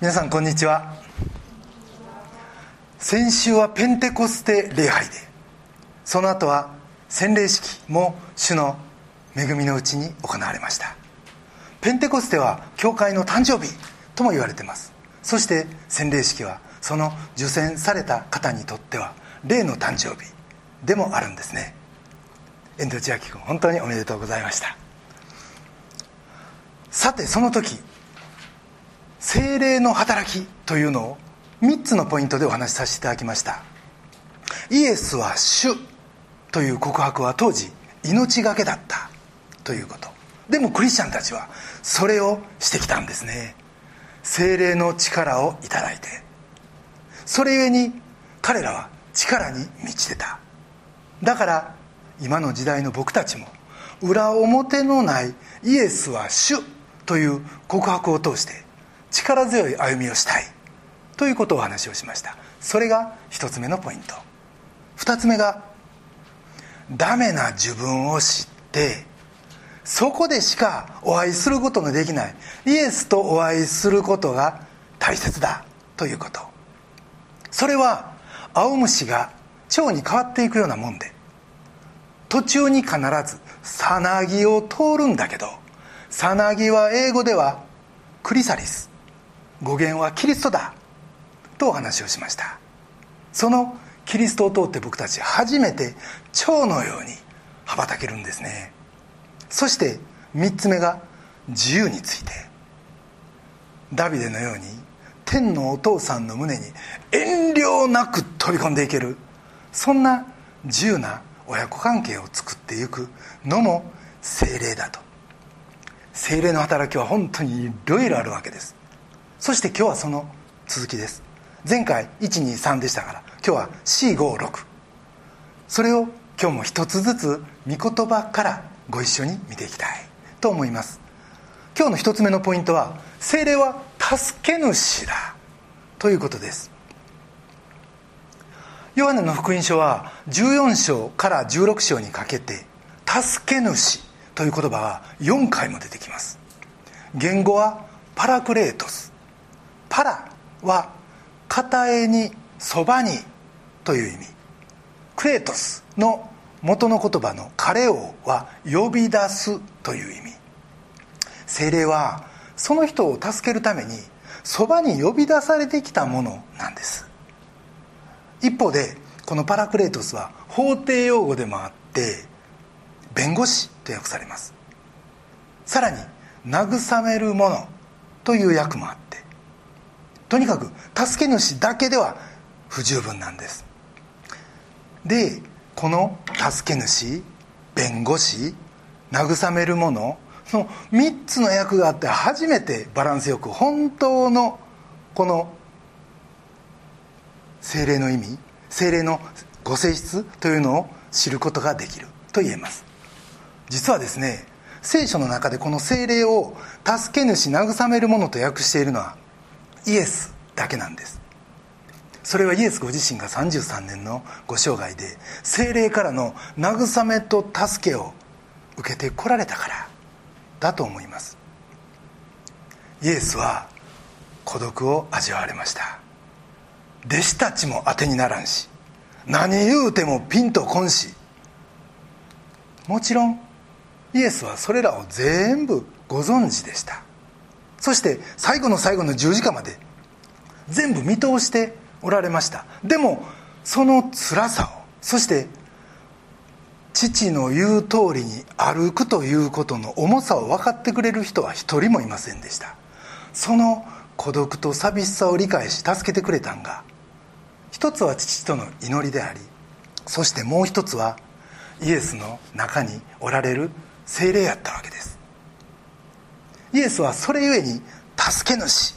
皆さんこんにちは。先週はペンテコステ礼拝でその後は洗礼式も主の恵みのうちに行われました。ペンテコステは教会の誕生日とも言われています。そして洗礼式はその受洗された方にとっては霊の誕生日でもあるんですね。遠藤千秋君本当におめでとうございました。さてその時精霊の働きというのを3つのポイントでお話しさせていただきました。イエスは主という告白は当時命がけだったということ。でもクリスチャンたちはそれをしてきたんですね。精霊の力をいただいて。それゆえに彼らは力に満ちてた。だから今の時代の僕たちも裏表のないイエスは主という告白を通して力強い歩みをしたいということを話をしました。それが一つ目のポイント。二つ目がダメな自分を知ってそこでしかお会いすることのできないイエスとお会いすることが大切だということ。それは青虫が蝶に変わっていくようなもんで途中に必ずさなぎを通るんだけどさなぎは英語ではクリサリス。語源はキリストだとお話をしました。そのキリストを通って僕たち初めて蝶のように羽ばたけるんですね。そして3つ目が自由について。ダビデのように天のお父さんの胸に遠慮なく飛び込んでいける。そんな自由な親子関係を作っていくのも精霊だと。精霊の働きは本当にいろいろあるわけです。そして今日はその続きです。前回123でしたから今日は456それを今日も一つずつ御言葉からご一緒に見ていきたいと思います。今日の一つ目のポイントは精霊は助け主だということです。ヨハネの福音書は14章から16章にかけて「助け主」という言葉が4回も出てきます。言語はパラクレートス。パラは片絵にそばにという意味。クレートスの元の言葉のカレオは呼び出すという意味。精霊はその人を助けるためにそばに呼び出されてきたものなんです。一方でこのパラクレートスは法廷用語でもあって弁護士と訳されます。さらに慰める者という訳もあってとにかく助け主だけでは不十分なんです。でこの助け主弁護士慰める者その3つの役があって初めてバランスよく本当のこの精霊の意味精霊のご性質というのを知ることができると言えます。実はですね聖書の中でこの精霊を助け主慰めるものと訳しているのはイエスだけなんです。それはイエスご自身が33年のご生涯で精霊からの慰めと助けを受けてこられたからだと思います。イエスは孤独を味わわれました。弟子たちも当てにならんし何言うてもピンとこんし。もちろんイエスはそれらを全部ご存知でした。そして最後の最後の十字架まで全部見通しておられました。でもその辛さをそして父の言う通りに歩くということの重さを分かってくれる人は一人もいませんでした。その孤独と寂しさを理解し助けてくれたんが一つは父との祈りでありそしてもう一つはイエスの中におられる精霊やったわけです。イエスはそれゆえに助け主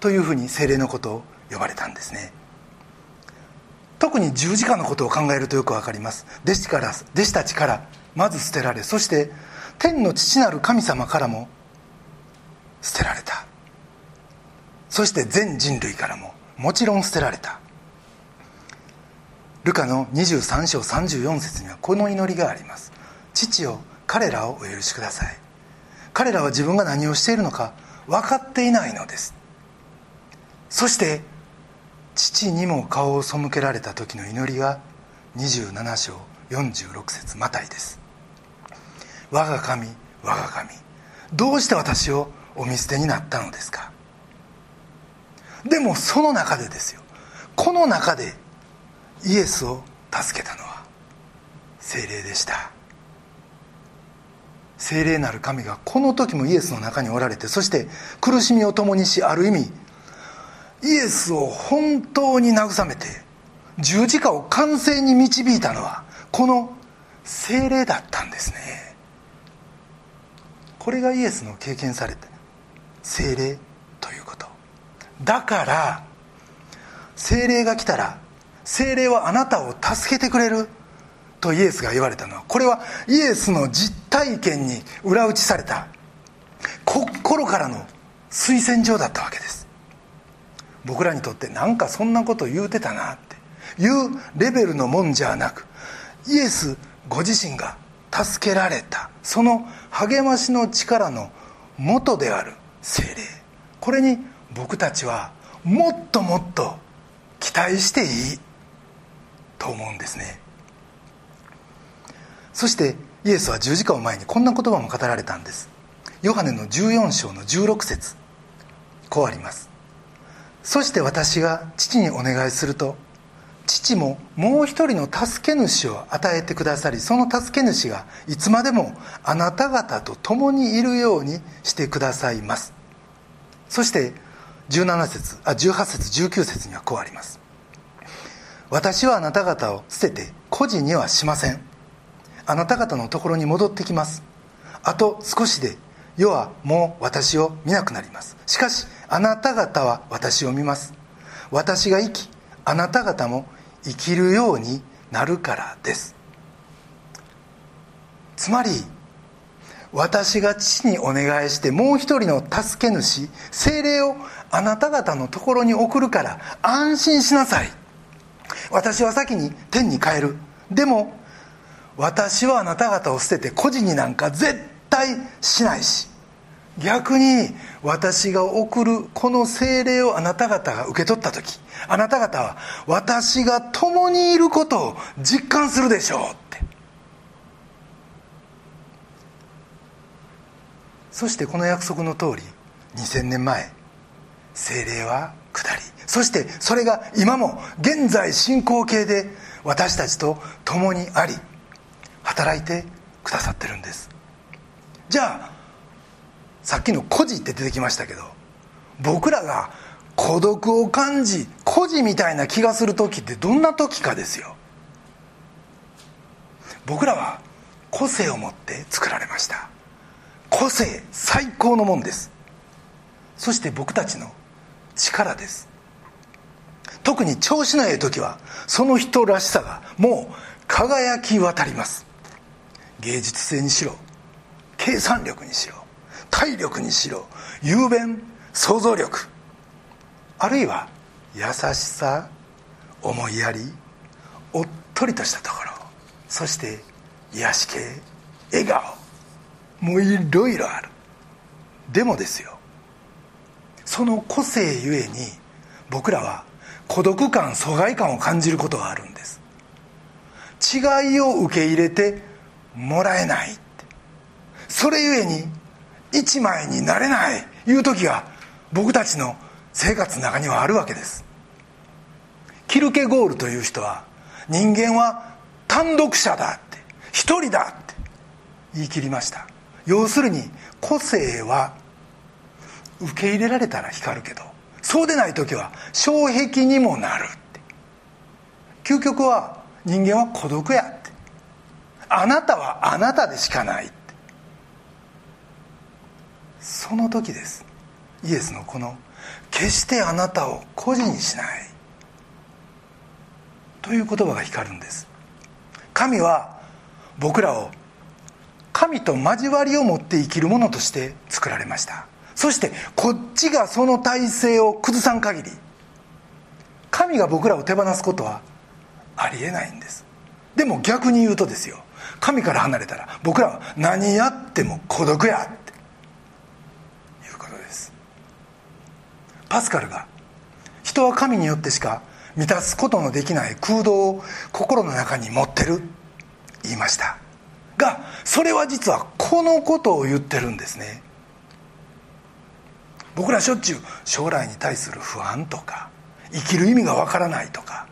というふうに精霊のことを呼ばれたんですね。特に十字架のことを考えるとよく分かります。弟子から弟子たちからまず捨てられそして天の父なる神様からも捨てられた。そして全人類からももちろん捨てられた。ルカの23章34節にはこの祈りがあります。父よ彼らをお許しください。彼らは自分が何をしているのか分かっていないのです。そして父にも顔を背けられた時の祈りが27章46節マタイです。我が神我が神どうして私をお見捨てになったのですか？でもその中でですよ。この中でイエスを助けたのは精霊でした。精霊なる神がこの時もイエスの中におられてそして苦しみを共にしある意味イエスを本当に慰めて十字架を完成に導いたのはこの精霊だったんですね。これがイエスの経験された精霊ということ。だから精霊が来たら精霊はあなたを助けてくれる。とイエスが言われたのはこれはイエスの実体験に裏打ちされた心からの推薦状だったわけです。僕らにとってなんかそんなこと言うてたなって。いうレベルのもんじゃなくイエスご自身が助けられたその励ましの力の元である精霊。これに僕たちはもっともっと期待していいと思うんですね。そしてイエスは十字架を前にこんな言葉も語られたんです。ヨハネの14章の16節。こうあります。そして私が父にお願いすると父ももう一人の助け主を与えてくださりその助け主がいつまでもあなた方と共にいるようにしてくださいます。そして17節あ18節19節にはこうあります。私はあなた方を捨てて孤児にはしません。あなた方のところに戻ってきます。あと少しで世はもう私を見なくなります。しかしあなた方は私を見ます。私が生きあなた方も生きるようになるからです。つまり私が父にお願いしてもう一人の助け主精霊をあなた方のところに送るから安心しなさい。私は先に天に帰る。でも私はあなた方を捨てて孤児になんか絶対しないし逆に私が送るこの精霊をあなた方が受け取った時あなた方は私が共にいることを実感するでしょうって。そしてこの約束の通り2000年前精霊は下り。そしてそれが今も現在進行形で私たちと共にあり働いてくださってるんです。じゃあさっきの孤児って出てきましたけど僕らが孤独を感じ孤児みたいな気がする時ってどんな時かですよ。僕らは個性を持って作られました。個性最高のもんです。そして僕たちの力です。特に調子のええ時はその人らしさがもう輝き渡ります。芸術性にしろ計算力にしろ体力にしろ雄弁想像力あるいは優しさ思いやりおっとりとしたところそして癒し系笑顔もういろいろある。でもですよその個性ゆえに僕らは孤独感疎外感を感じることがあるんです。違いを受け入れてもらえないそれゆえに一枚になれないいう時が僕たちの生活の中にはあるわけです。キルケゴールという人は人間は単独者だって一人だって言い切りました。要するに個性は受け入れられたら光るけどそうでない時は障壁にもなるって。究極は人間は孤独や。あなたはあなたでしかないその時です。イエスのこの「決してあなたを孤児にしない」という言葉が光るんです。神は僕らを神と交わりを持って生きるものとして作られました。そしてこっちがその体制を崩さん限り神が僕らを手放すことはありえないんです。でも逆に言うとですよ。神から離れたら僕らは何やっても孤独やって。いうことです。パスカルが人は神によってしか満たすことのできない空洞を心の中に持ってる。言いました。がそれは実はこのことを言ってるんですね。僕らしょっちゅう将来に対する不安とか生きる意味がわからないとか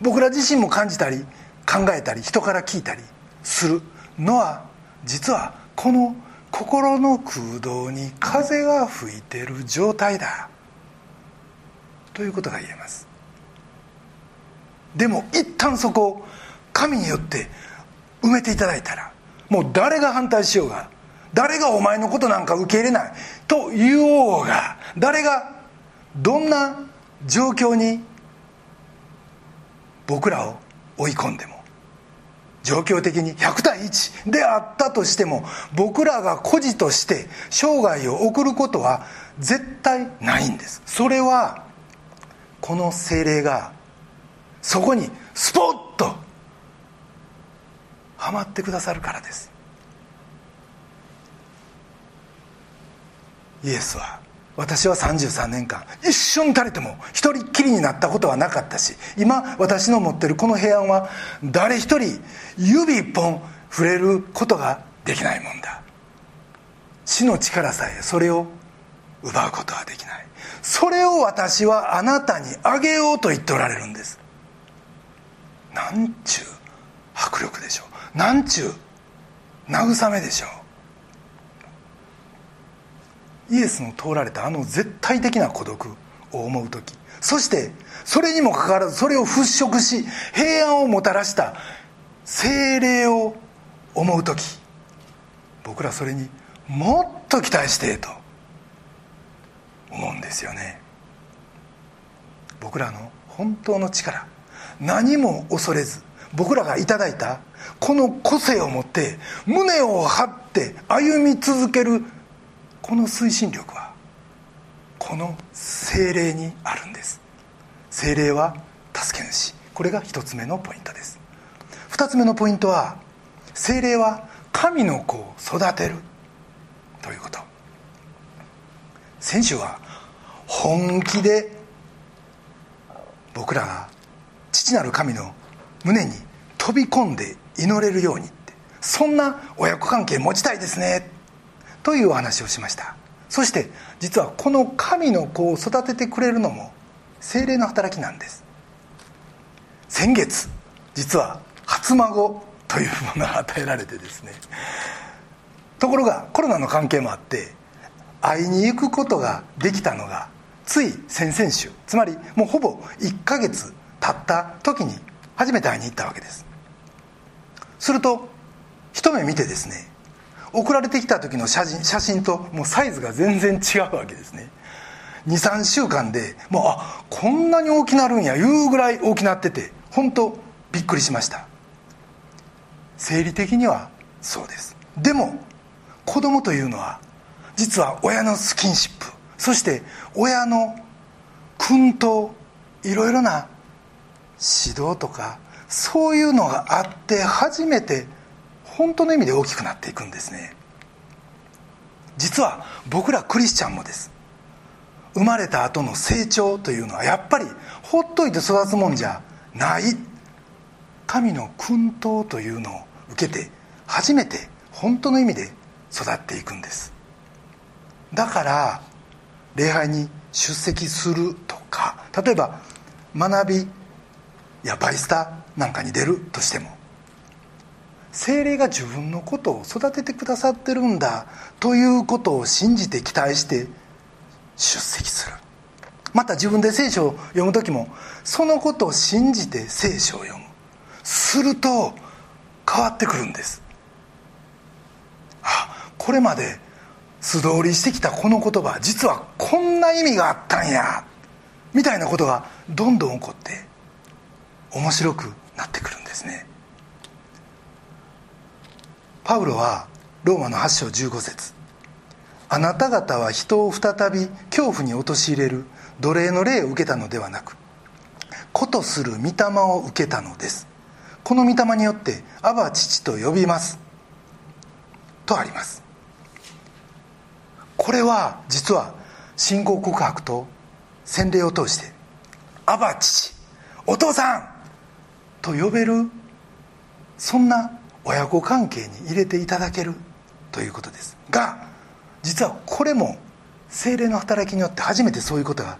僕ら自身も感じたり考えたり人から聞いたりするのは実はこの心の空洞に風が吹いてる状態だ。ということが言えます。でも一旦そこを神によって埋めていただいたらもう誰が反対しようが誰がお前のことなんか受け入れないと言おうが誰がどんな状況に僕らを追い込んでも状況的に100対1であったとしても僕らが孤児として生涯を送ることは絶対ないんです。それはこの精霊がそこにスポッとはまってくださるからです。イエスは私は33年間一瞬たりとも一人っきりになったことはなかったし今私の持ってるこの平安は誰一人指一本触れることができないもんだ。死の力さえそれを奪うことはできない。それを私はあなたにあげようと言っておられるんです。なんちゅう迫力でしょう。なんちゅう慰めでしょう。イエスの通られたあの絶対的な孤独を思う時そしてそれにもかかわらずそれを払拭し平安をもたらした精霊を思う時僕らそれにもっと期待してと思うんですよね。僕らの本当の力何も恐れず僕らがいただいたこの個性を持って胸を張って歩み続けるこの推進力はこの精霊にあるんです。精霊は助け主。これが一つ目のポイントです。二つ目のポイントは精霊は神の子を育てる。ということ。先週は本気で僕らが父なる神の胸に飛び込んで祈れるようにって。そんな親子関係持ちたいですねというお話をしました。そして実はこの神の子を育ててくれるのも精霊の働きなんです。先月実は初孫というものが与えられてですね。ところがコロナの関係もあって会いに行くことができたのがつい先々週。つまりもうほぼ1ヶ月経った時に初めて会いに行ったわけです。すると一目見てですね送られてきた時の写真写真ともうサイズが全然違うわけですね。23週間でもうあこんなに大きなるんやいうぐらい大きなってて本当びっくりしました。生理的にはそうです。でも子供というのは実は親のスキンシップそして親の薫陶いろいろな指導とかそういうのがあって初めて本当の意味で大きくなっていくんですね。実は僕らクリスチャンもです。生まれた後の成長というのはやっぱりほっといて育つもんじゃない。神の薫陶というのを受けて初めて本当の意味で育っていくんです。だから礼拝に出席するとか例えば学びやバイスタなんかに出るとしても精霊が自分のことを育ててくださってるんだということを信じて期待して出席する。また自分で聖書を読む時もそのことを信じて聖書を読む。すると変わってくるんです。あこれまで素通りしてきたこの言葉実はこんな意味があったんやみたいなことがどんどん起こって面白くなってくるんですね。パウロはローマの8章15節。あなた方は人を再び恐怖に陥れる奴隷の霊を受けたのではなく子とする御霊を受けたのです。この御霊によって「アバ父」と呼びます。とあります。これは実は信仰告白と洗礼を通してアバ父お父さんと呼べるそんな親子関係に入れていただけるということですが実はこれも精霊の働きによって初めてそういうことが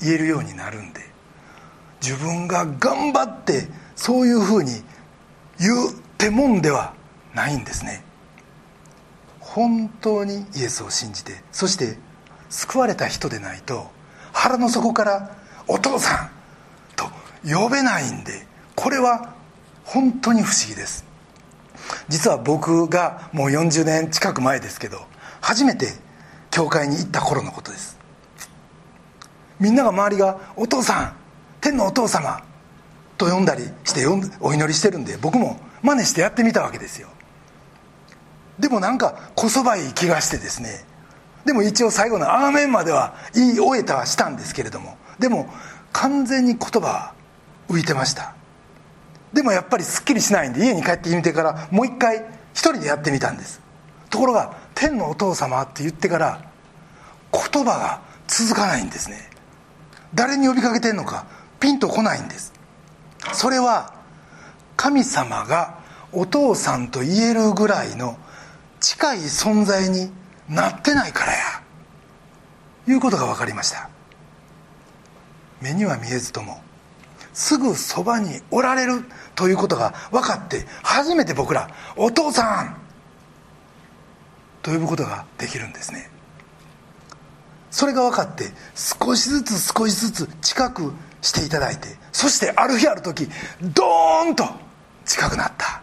言えるようになるんで自分が頑張ってそういうふうに言うってもんではないんですね本当にイエスを信じてそして救われた人でないと腹の底から「お父さん!」と呼べないんでこれは本当に不思議です実は僕がもう40年近く前ですけど初めて教会に行った頃のことです。みんなが周りが「お父さん天のお父様」と呼んだりしてお祈りしてるんで僕も真似してやってみたわけですよ。でもなんかこそばいい気がしてですねでも一応最後の「アーメン」までは言い終えたはしたんですけれどもでも完全に言葉は浮いてました。でもやっぱりすっきりしないんで家に帰ってみてからもう一回一人でやってみたんです。ところが「天のお父様」って言ってから言葉が続かないんですね。誰に呼びかけてんのかピンとこないんです。それは神様がお父さんと言えるぐらいの近い存在になってないからや。いうことが分かりました。目には見えずともすぐそばにおられるということが分かって初めて僕ら「お父さん!」と呼ぶことができるんですねそれが分かって少しずつ少しずつ近くしていただいてそしてある日ある時ドーンと近くなった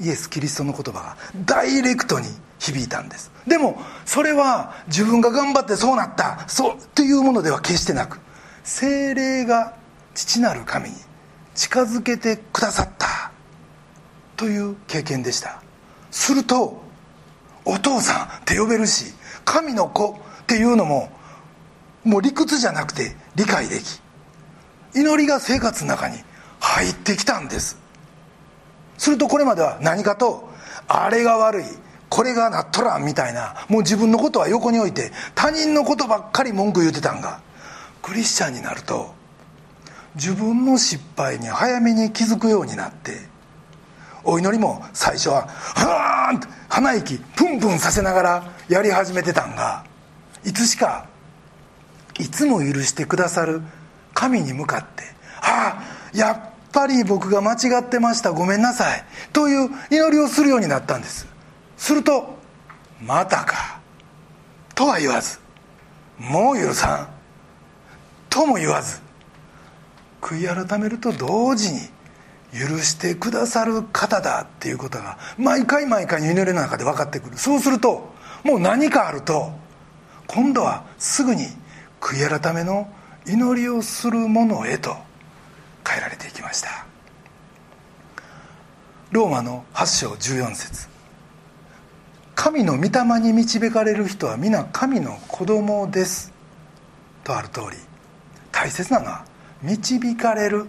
イエス・キリストの言葉がダイレクトに響いたんですでもそれは自分が頑張ってそうなったそうというものでは決してなく精霊が父なる神に近づけてくださった。という経験でした。するとお父さんって呼べるし神の子っていうのももう理屈じゃなくて理解でき祈りが生活の中に入ってきたんです。するとこれまでは何かとあれが悪いこれがなっとらんみたいなもう自分のことは横に置いて他人のことばっかり文句言うてたんがクリスチャンになると自分の失敗に早めに気づくようになってお祈りも最初ははーんと鼻息プンプンさせながらやり始めてたんがいつしかいつも許してくださる神に向かって「ああやっぱり僕が間違ってましたごめんなさいという祈りをするようになったんです。すると「またか」とは言わず「もう許さん」とも言わず悔い改めると同時に許してくださる方だっていうことが毎回毎回祈りの中で分かってくる。そうするともう何かあると今度はすぐに悔い改めの祈りをするものへと変えられていきました。ローマの8章14節。神の御霊に導かれる人は皆神の子供です」とある通り。大切なのは導かれる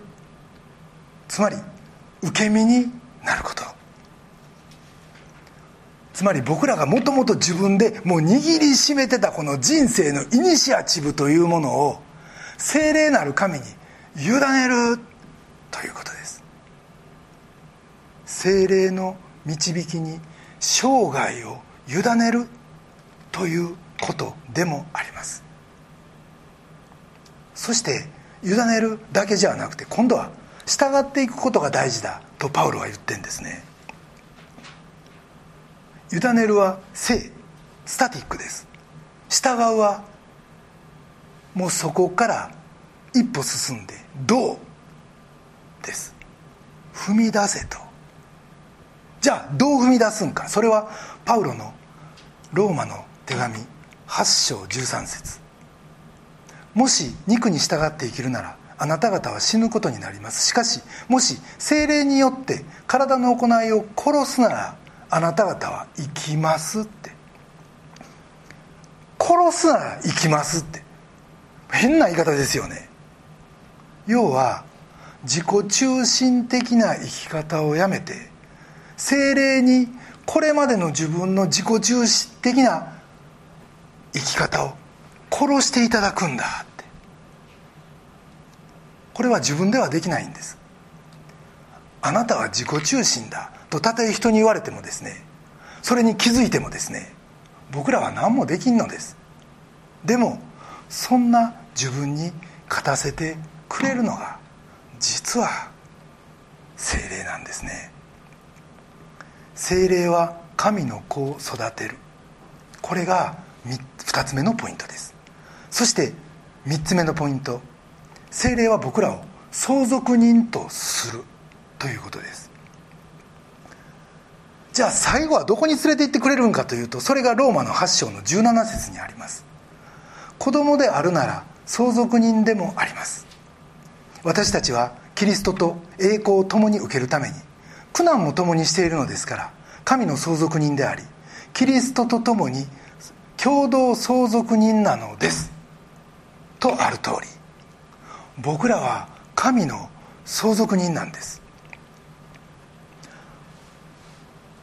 つまり受け身になること。つまり僕らがもともと自分でもう握りしめてたこの人生のイニシアチブというものを聖霊なる神に委ねるということです。精霊の導きに生涯を委ねるということでもあります。そして委ねるだけじゃなくて今度は従っていくことが大事だとパウロは言ってんですね。委ねるは正スタティックです。従うはもうそこから一歩進んでどう？です。踏み出せと。じゃあどう踏み出すんか。それはパウロのローマの手紙8章13節。もし肉に従って生きるならあなた方は死ぬことになります。しかしもし精霊によって体の行いを殺すならあなた方は生きますって。殺すなら生きますって。変な言い方ですよね。要は自己中心的な生き方をやめて精霊にこれまでの自分の自己中心的な生き方を殺していただくんだ。これは自分ではできないんです。あなたは自己中心だ。とたとえ人に言われてもですね。それに気づいてもですね。僕らは何もできんのです。でもそんな自分に勝たせてくれるのが実は精霊なんですね。精霊は神の子を育てる。これが2つ目のポイントです。そして3つ目のポイント。精霊は僕らを相続人とするということです。じゃあ最後はどこに連れて行ってくれるんかというとそれがローマの8章の17節にあります。子供であるなら相続人でもあります。私たちはキリストと栄光を共に受けるために苦難も共にしているのですから神の相続人でありキリストと共に共同相続人なのです。とある通り。僕らは神の相続人なんです。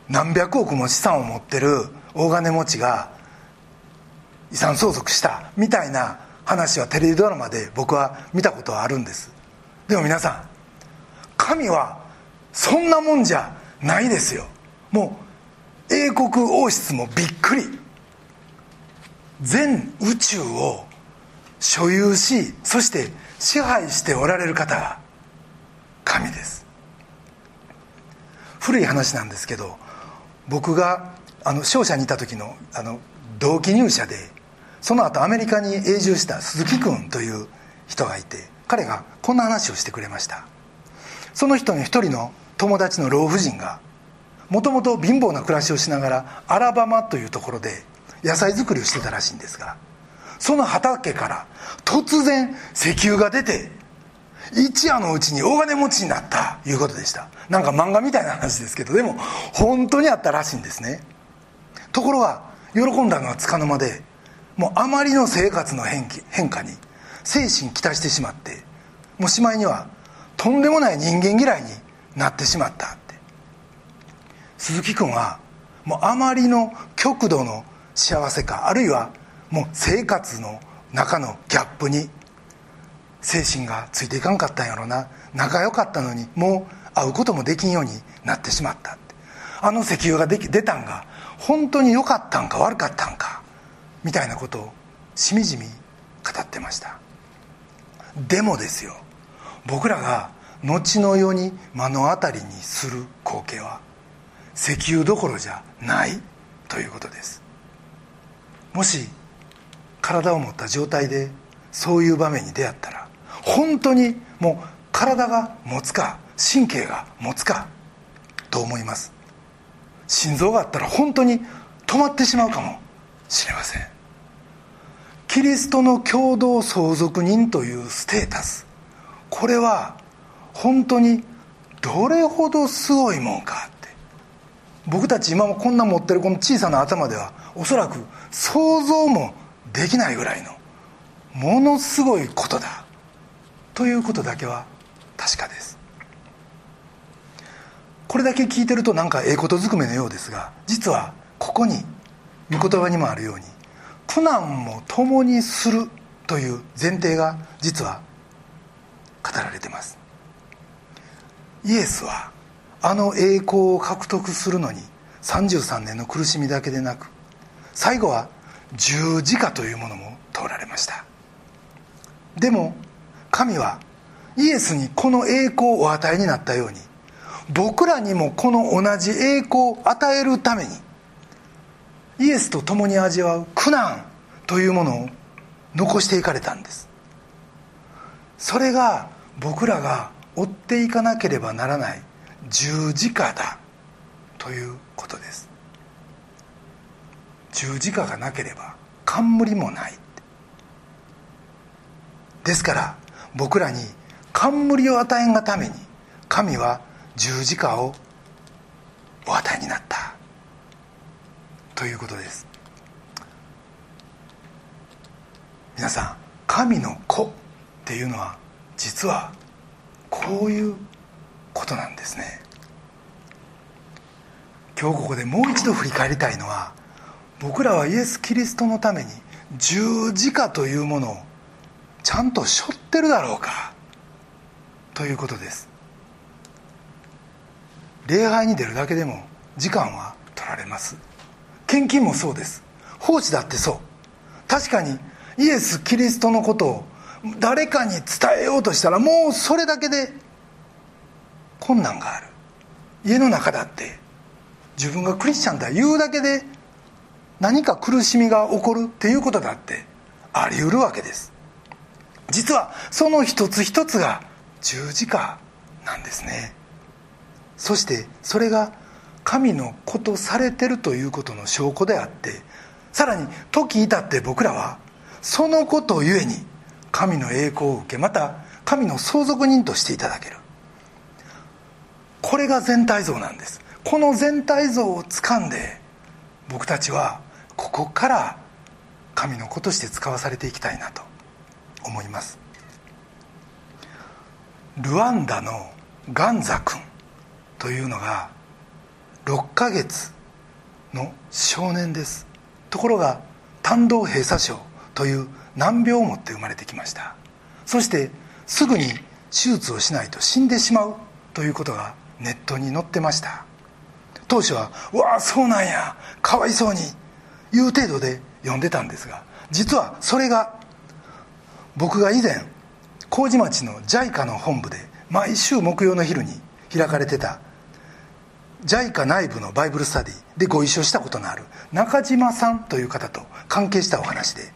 何百億も資産を持ってる大金持ちが遺産相続したみたいな話はテレビドラマで僕は見たことはあるんです。でも皆さん神はそんなもんじゃないですよ。もう英国王室もびっくり。全宇宙を所有しそして支配しておられる方が神です。古い話なんですけど僕があの商社にいた時のあの同期入社でその後アメリカに永住した鈴木君という人がいて彼がこんな話をしてくれました。その人の一人の友達の老婦人がもともと貧乏な暮らしをしながらアラバマというところで野菜作りをしてたらしいんですがその畑から突然石油が出て一夜のうちに大金持ちになったいうことでした。なんか漫画みたいな話ですけどでも本当にあったらしいんですね。ところが喜んだのはつかの間でもうあまりの生活の変変化に精神きたしてしまってもうしまいにはとんでもない人間嫌いになってしまったって。鈴木君はもうあまりの極度の幸せかあるいはもう生活の中のギャップに精神がついていかんかったんやろな。仲良かったのにもう会うこともできんようになってしまった。あの石油ができ出たんが本当に良かったんか悪かったんかみたいなことをしみじみ語ってました。でもですよ僕らが後の世に目の当たりにする光景は石油どころじゃないということです。もし体を持った状態でそういう場面に出会ったら本当にもう体が持つか神経が持つかと思います。心臓があったら本当に止まってしまうかもしれません。キリストの共同相続人というステータスこれは本当にどれほどすごいもんかって。僕たち今もこんな持ってるこの小さな頭ではおそらく想像もできないぐらいのものすごいことだ。ということだけは確かです。これだけ聞いてるとなんかええことずくめのようですが実はここに御言葉にもあるように苦難も共にするという前提が実は語られてます。イエスはあの栄光を獲得するのに33年の苦しみだけでなく最後は十字架というものも通られました。でも神はイエスにこの栄光をお与えになったように僕らにもこの同じ栄光を与えるためにイエスと共に味わう苦難というものを残していかれたんです。それが僕らが追っていかなければならない十字架だということです。十字架がなければ冠もないですから僕らに冠を与えんがために神は十字架をお与えになった。ということです。皆さん神の子っていうのは実はこういうことなんですね。今日ここでもう一度振り返りたいのは僕らはイエス・キリストのために十字架というものをちゃんと背負ってるだろうか。ということです。礼拝に出るだけでも時間は取られます。献金もそうです。奉仕だってそう。確かにイエス・キリストのことを誰かに伝えようとしたらもうそれだけで困難がある。家の中だって自分がクリスチャンだ言うだけで何か苦しみが起こるっていうことだってあり得るわけです。実はその一つ一つが十字架なんですね。そしてそれが神のことされてるということの証拠であってさらに時至って僕らはそのことゆえに神の栄光を受けまた神の相続人としていただける。これが全体像なんです。この全体像をつかんで僕たちはここから神の子として使わされていきたいなと思います。ルワンダのガンザ君というのが6ヶ月の少年です。ところが胆道閉鎖症という難病を持って生まれてきました。そしてすぐに手術をしないと死んでしまうということがネットに載ってました。当初は「うわあそうなんやかわいそうに」いう程度で読んでたんですが実はそれが僕が以前麹町の JICA の本部で毎週木曜の昼に開かれてた JICA 内部のバイブルスタディでご一緒したことのある中島さんという方と関係したお話で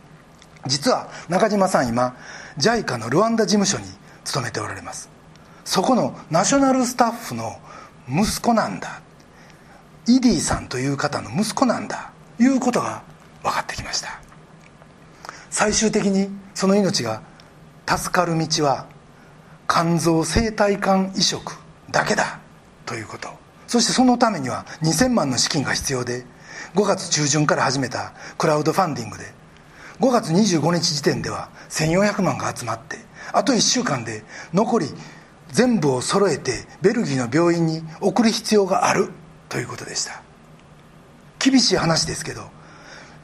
実は中島さん今 JICA のルワンダ事務所に勤めておられます。そこのナショナルスタッフの息子なんだ。イディさんという方の息子なんだ。いうことが分かってきました。最終的にその命が助かる道は肝臓生体管移植だけだということ。そしてそのためには2000万の資金が必要で5月中旬から始めたクラウドファンディングで5月25日時点では1400万が集まってあと1週間で残り全部を揃えてベルギーの病院に送る必要があるということでした。厳しい話ですけど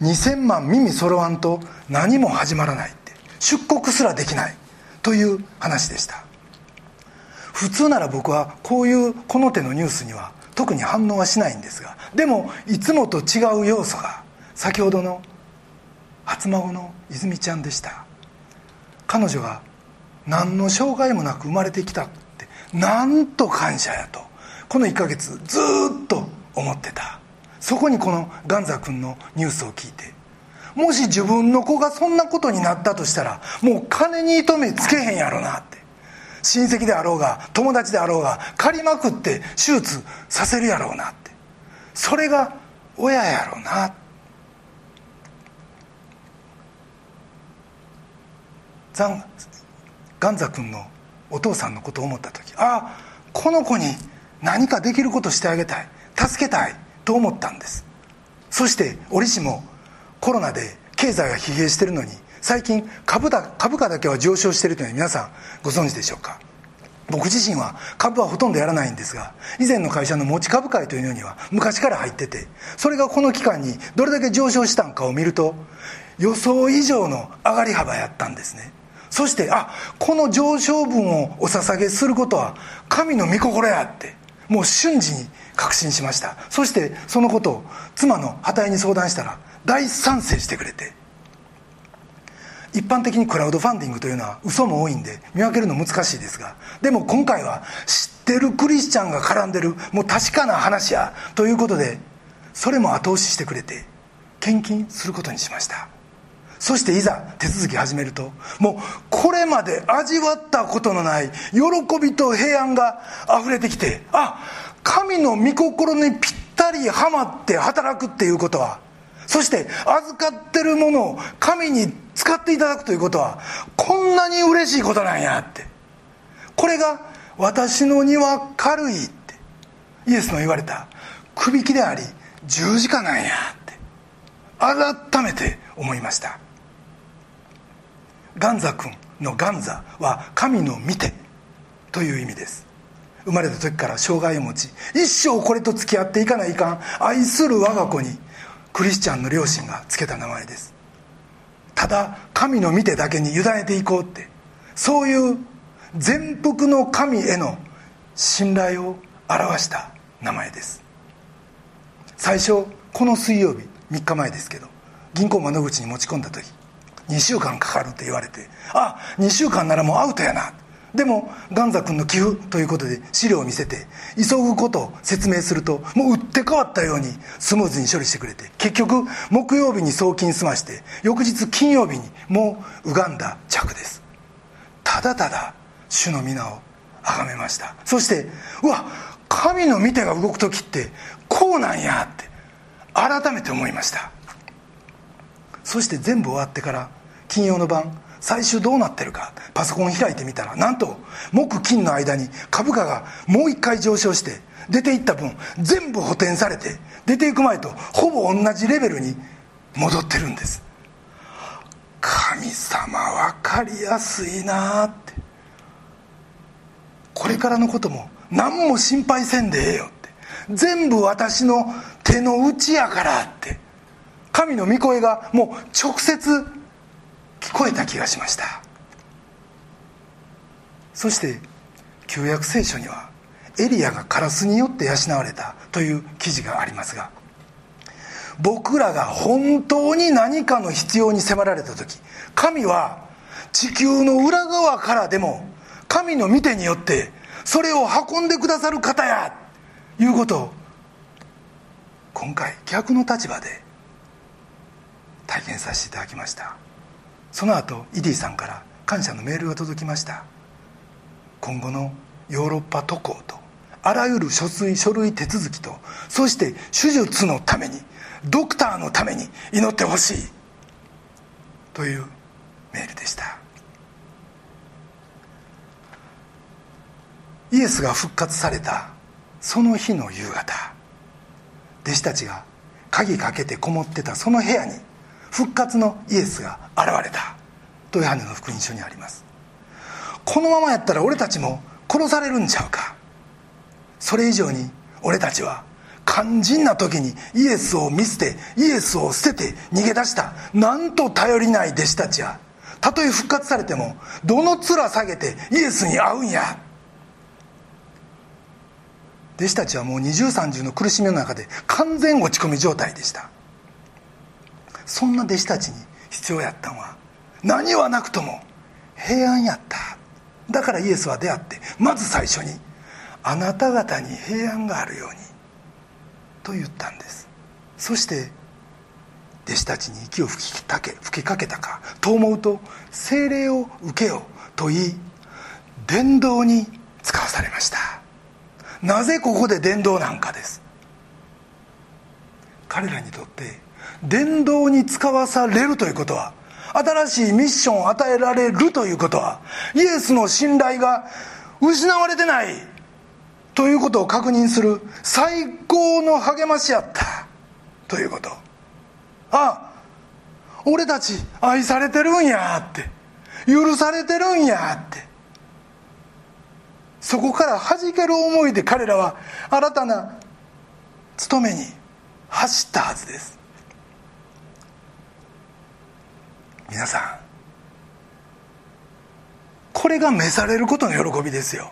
2000万耳揃わんと何も始まらないって出国すらできないという話でした。普通なら僕はこういうこの手のニュースには特に反応はしないんですがでもいつもと違う要素が先ほどの初孫の泉ちゃんでした。彼女が何の障害もなく生まれてきたってなんと感謝やとこの1ヶ月ずっと思ってた。そこにこのガンザ君のニュースを聞いてもし自分の子がそんなことになったとしたらもう金に糸目つけへんやろなって。親戚であろうが友達であろうが借りまくって手術させるやろうなって。それが親やろうなって。ザンガンザ君のお父さんのことを思った時ああこの子に何かできることしてあげたい。助けたい。と思ったんです。そして折しもコロナで経済が疲弊してるのに最近株だ株価だけは上昇しているというのは皆さんご存知でしょうか？僕自身は株はほとんどやらないんですが以前の会社の持ち株会というのには昔から入っててそれがこの期間にどれだけ上昇したんかを見ると予想以上の上がり幅やったんですね。そしてあこの上昇分をお捧げすることは神の御心やってもう瞬時に確信しました。そしてそのことを妻の旗井に相談したら大賛成してくれて。一般的にクラウドファンディングというのは嘘も多いんで見分けるの難しいですがでも今回は知ってるクリスチャンが絡んでるもう確かな話やということでそれも後押ししてくれて献金することにしました。そしていざ手続き始めるともうこれまで味わったことのない喜びと平安が溢れてきてあ神の御心にぴったりはまって働くっていうことはそして預かってるものを神に使っていただくということはこんなに嬉しいことなんやって。これが私の荷は軽いってイエスの言われたくびきであり十字架なんやって改めて思いました。ガンザ君のガンザは神の見てという意味です。生まれた時から障害を持ち一生これと付き合っていかないかん愛する我が子にクリスチャンの両親が付けた名前です。ただ神の見てだけに委ねていこうってそういう全幅の神への信頼を表した名前です。最初この水曜日3日前ですけど銀行窓口に持ち込んだ時2週間かかるって言われてあ2週間ならもうアウトやな。でもガンザ君の寄付ということで資料を見せて急ぐことを説明するともう打って変わったようにスムーズに処理してくれて結局木曜日に送金済まして翌日金曜日にもう拝んだ着です。ただただ主の皆を崇めました。そしてうわ神の御手が動く時ってこうなんやって改めて思いました。そして全部終わってから金曜の晩最終どうなってるかパソコン開いてみたらなんと木金の間に株価がもう一回上昇して出ていった分全部補填されて出ていく前とほぼ同じレベルに戻ってるんです。神様分かりやすいなって。これからのことも何も心配せんでええよって。全部私の手の内やからって。神の御声がもう直接聞こえた気がしました。そして旧約聖書にはエリアがカラスによって養われたという記事がありますが僕らが本当に何かの必要に迫られた時神は地球の裏側からでも神の御手によってそれを運んでくださる方やいうことを今回逆の立場で体験させていただきました。その後イディさんから感謝のメールが届きました。今後のヨーロッパ渡航とあらゆる書類書類手続きとそして手術のためにドクターのために祈ってほしい。というメールでした。イエスが復活されたその日の夕方弟子たちが鍵かけてこもってたその部屋に復活のイエスが現れた。という羽の福音書にあります。このままやったら俺たちも殺されるんちゃうか。それ以上に俺たちは肝心な時にイエスを見捨てイエスを捨てて逃げ出した。なんと頼りない弟子たちや。たとえ復活されてもどの面下げてイエスに会うんや。弟子たちはもう二重三重の苦しみの中で完全落ち込み状態でした。そんな弟子たちに必要やったのは何はなくとも平安やった。だからイエスは出会ってまず最初にあなた方に平安があるようにと言ったんです。そして弟子たちに息を吹きかけ吹きかけたかと思うと精霊を受けよと言い伝道に使わされました。なぜここで伝道なんかです。彼らにとって伝道に使わされるということは新しいミッションを与えられるということはイエスの信頼が失われてないということを確認する最高の励ましやったということ。あ俺たち愛されてるんやって許されてるんやって。そこから弾ける思いで彼らは新たな務めに走ったはずです。皆さんこれが召されることの喜びですよ。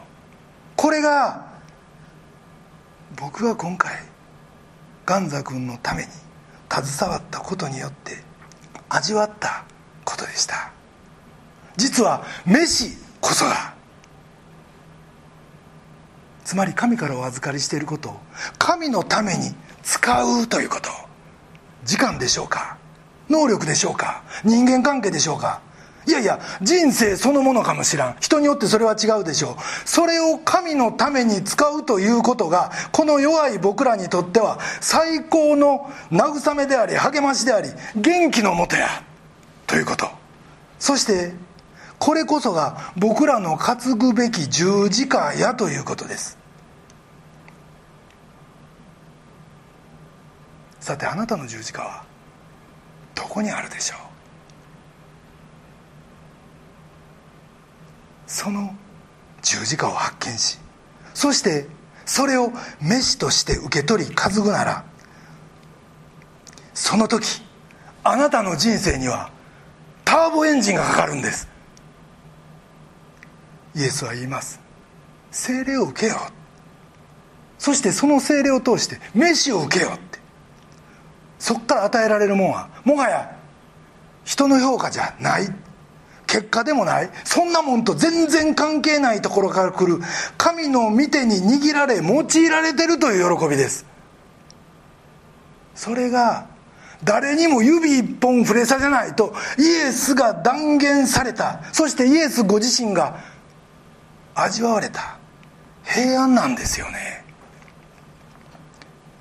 これが僕が今回ガンザ君のために携わったことによって味わったことでした。実は飯こそがつまり神からお預かりしていることを神のために使うということ。時間でしょうか？能力でしょうか？人間関係でしょうか？いやいや人生そのものかもしらん。人によってそれは違うでしょう。それを神のために使うということがこの弱い僕らにとっては最高の慰めであり励ましであり元気のもとや。ということ。そしてこれこそが僕らの担ぐべき十字架やということです。さてあなたの十字架は？どこにあるでしょう？その十字架を発見しそしてそれを飯として受け取り担ぐならその時あなたの人生にはターボエンジンがかかるんです。イエスは言います。精霊を受けよう。そしてその精霊を通して飯を受けようって。そこから与えられるもんはもはや人の評価じゃない。結果でもない。そんなもんと全然関係ないところから来る。神の御手に握られ用いられてるという喜びです。それが誰にも指一本触れさせないとイエスが断言された。そしてイエスご自身が味わわれた。平安なんですよね。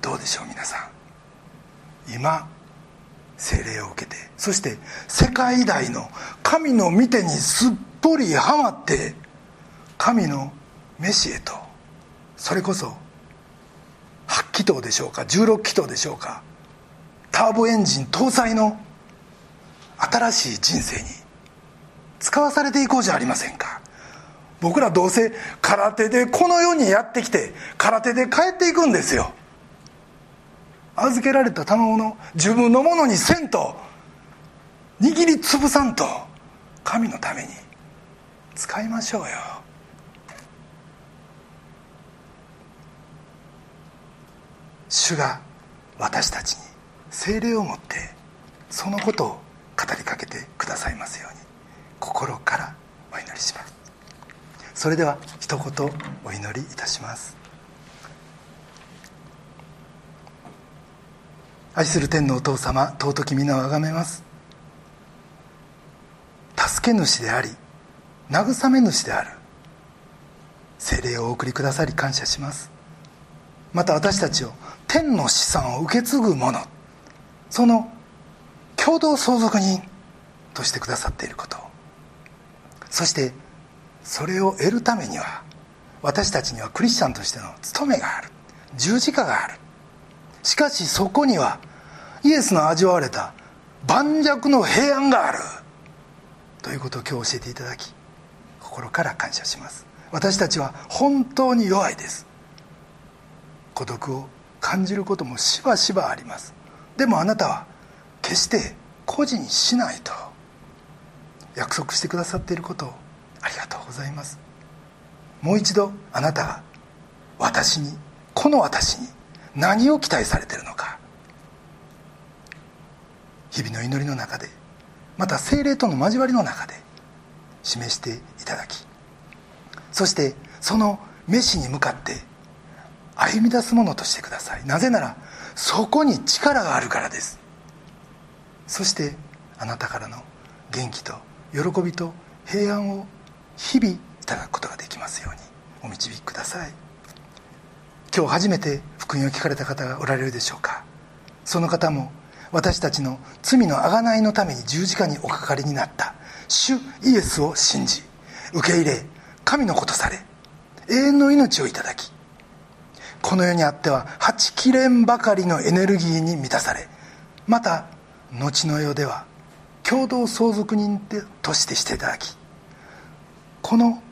どうでしょう皆さん。今精霊を受けて。そして世界大の神の御手にすっぽりはまって神のメシへと。それこそ8気筒でしょうか16気筒でしょうかターボエンジン搭載の新しい人生に使わされていこうじゃありませんか。僕らどうせ空手でこの世にやってきて空手で帰っていくんですよ。預けられた卵の自分のものにせんと握りつぶさんと神のために使いましょうよ。主が私たちに精霊を持ってそのことを語りかけてくださいますように心からお祈りします。それでは一言お祈りいたします。愛する天のお父様尊き皆をあがめます。助け主であり慰め主である。精霊をお送りくださり感謝します。また私たちを天の資産を受け継ぐ者その共同相続人としてくださっていることそしてそれを得るためには私たちにはクリスチャンとしての務めがある。十字架がある。しかしそこにはイエスの味わわれた盤石の平安がある。ということを今日教えていただき心から感謝します。私たちは本当に弱いです。孤独を感じることもしばしばあります。でもあなたは決して個人しないと。約束してくださっていることをありがとうございます。もう一度あなたが私にこの私に何を期待されているのか。日々の祈りの中でまた精霊との交わりの中で示していただきそしてその飯に向かって歩み出すものとしてください。なぜならそこに力があるからです。そしてあなたからの元気と喜びと平安を日々いただくことができますようにお導きください。今日初めて福音を聞かれた方がおられるでしょうか？その方も私たちの罪の贖いのために十字架におかかりになった。主イエスを信じ受け入れ神のことされ永遠の命をいただきこの世にあっては8きれんばかりのエネルギーに満たされまた後の世では共同相続人としてしていただきこの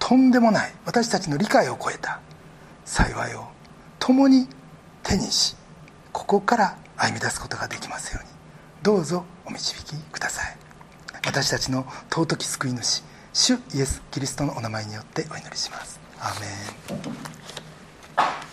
とんでもない私たちの理解を超えた幸いを。共に手にしここから歩み出すことができますように。どうぞお導きください。私たちの尊き救い主主イエス・キリストのお名前によってお祈りします。アーメン。